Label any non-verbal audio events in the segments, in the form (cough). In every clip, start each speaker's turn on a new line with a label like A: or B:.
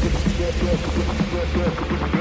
A: Thank you.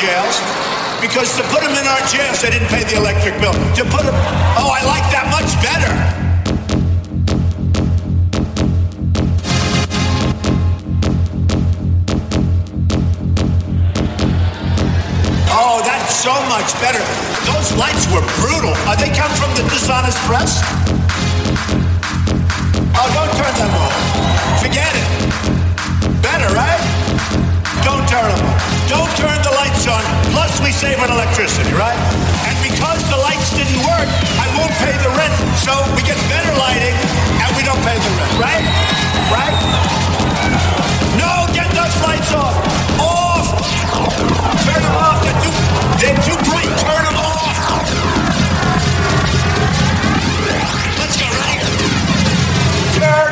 A: Jails. Because to put them in our jails, they didn't pay the electric bill. To put them, oh, I like that much better. Oh, that's so much better. Those lights were brutal. Uh, they come from the dishonest press? Oh, don't turn them off. Forget it. Better, right? Don't turn them on. Don't turn the lights on. Plus, we save on electricity, right? And because the lights didn't work, I won't pay the rent. So we get better lighting, and we don't pay the rent, right? Right? No, get those lights off. Off. Turn them off. They're too, they're too bright. Turn them off. Let's go, right? Turn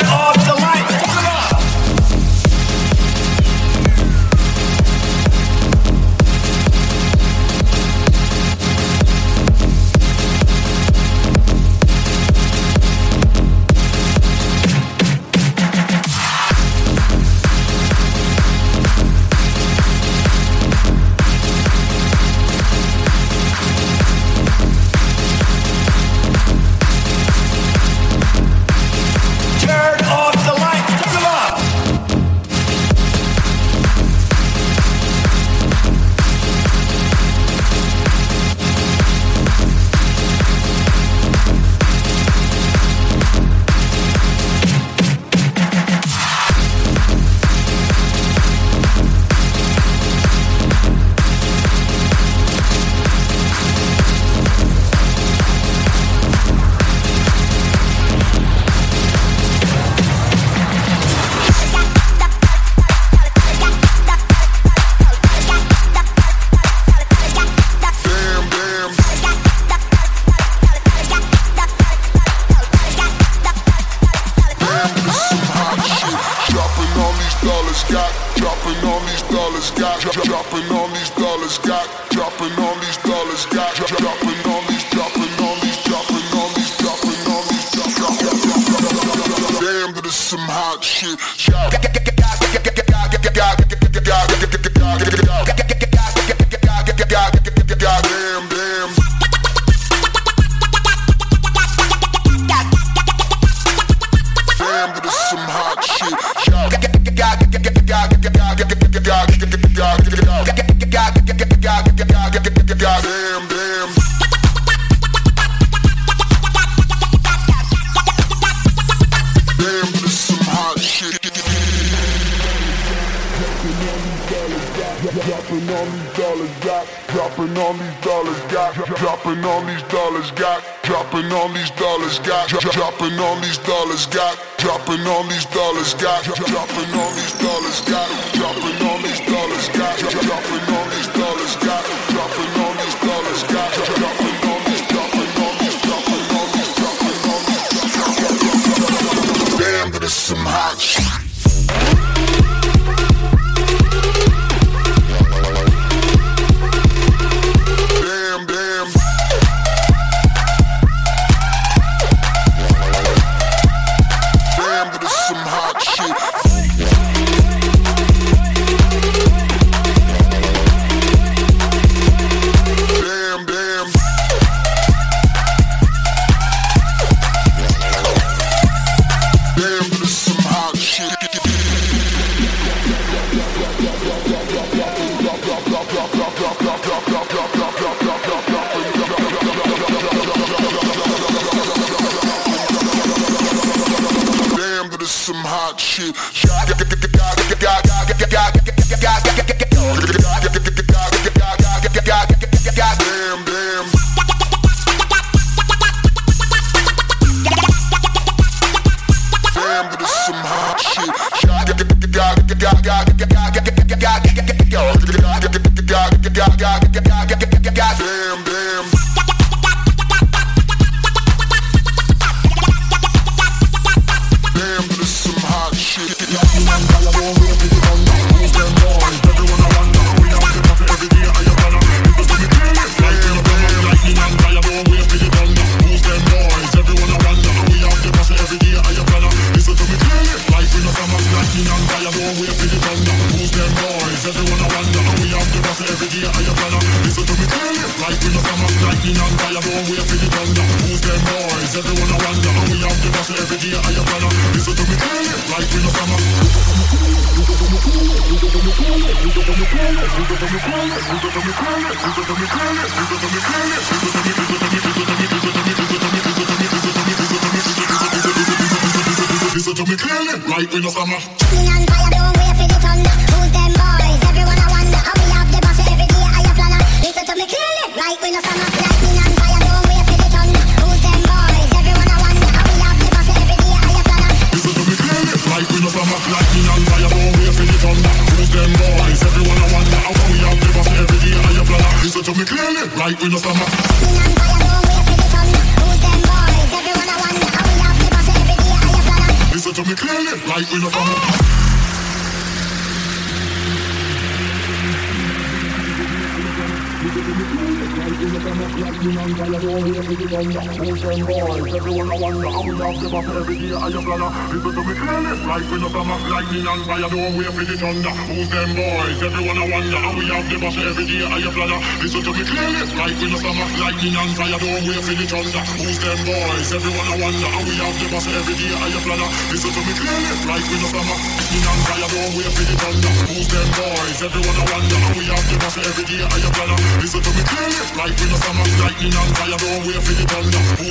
B: Show. Dropping all these dollars, got. Dropping all these dollars, got. Dropping all these dollars, got. Dropping all these dollars, got. Dropping all Damn, damn.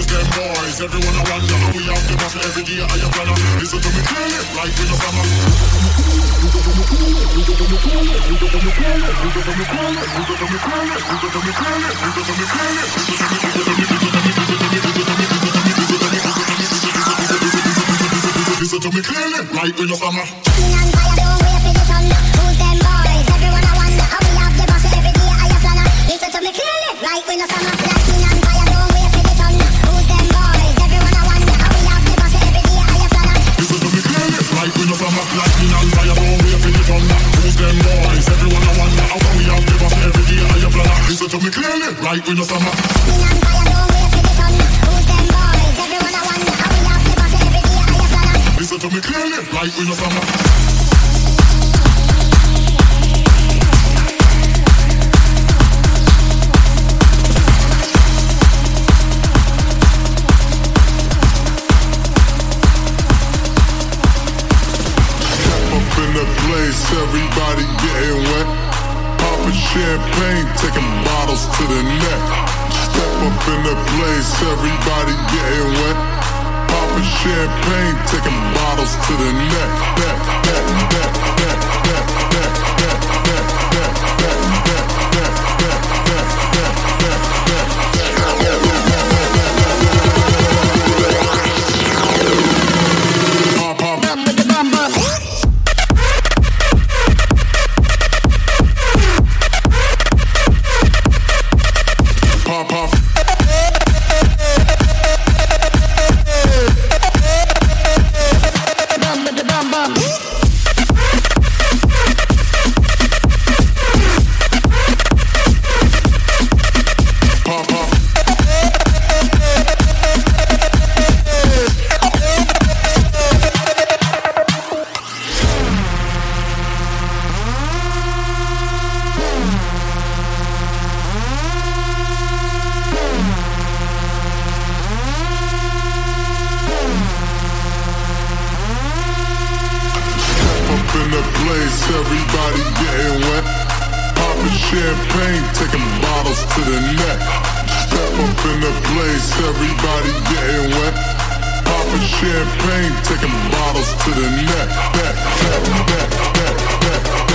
C: them boys. Everyone I wonder we have
D: them after every day. I am gonna listen to me clearly, like in the
C: summer. Listen to me clearly, like
D: in the
C: summer. like we no summer. Listen to me clearly, like we no summer. to the
E: neck. Step up in the place, everybody getting wet. Popping champagne, taking bottles to the neck, neck, neck, neck. face, everybody getting wet. Popping champagne, taking bottles to the neck,
F: back, back, back, back, back.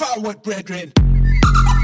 G: forward, brethren
H: you (laughs)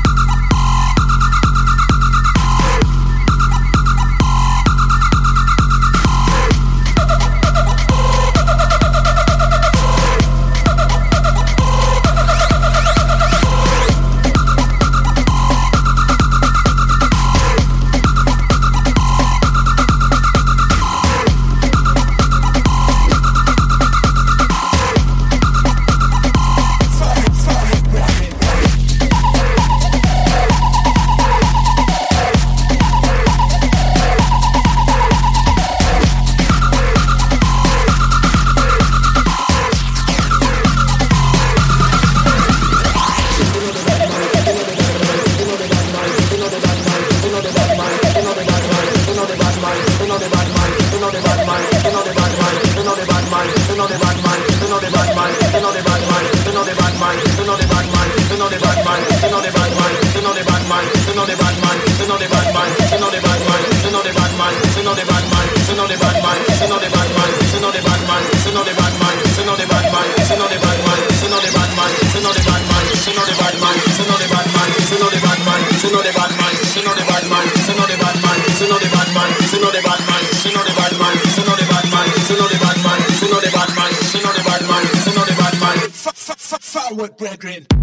I: Forward, brethren.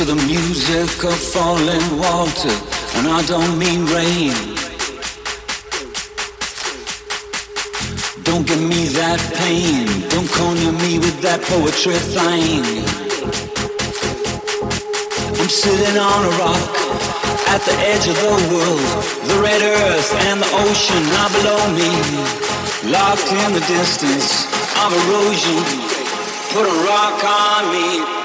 J: to the music of falling water, and I don't mean rain. Don't give me that pain, don't corner me with that poetry thing. I'm sitting on a rock at the edge of the world, the red earth and the ocean are below me, locked in the distance of erosion. Put a rock on me.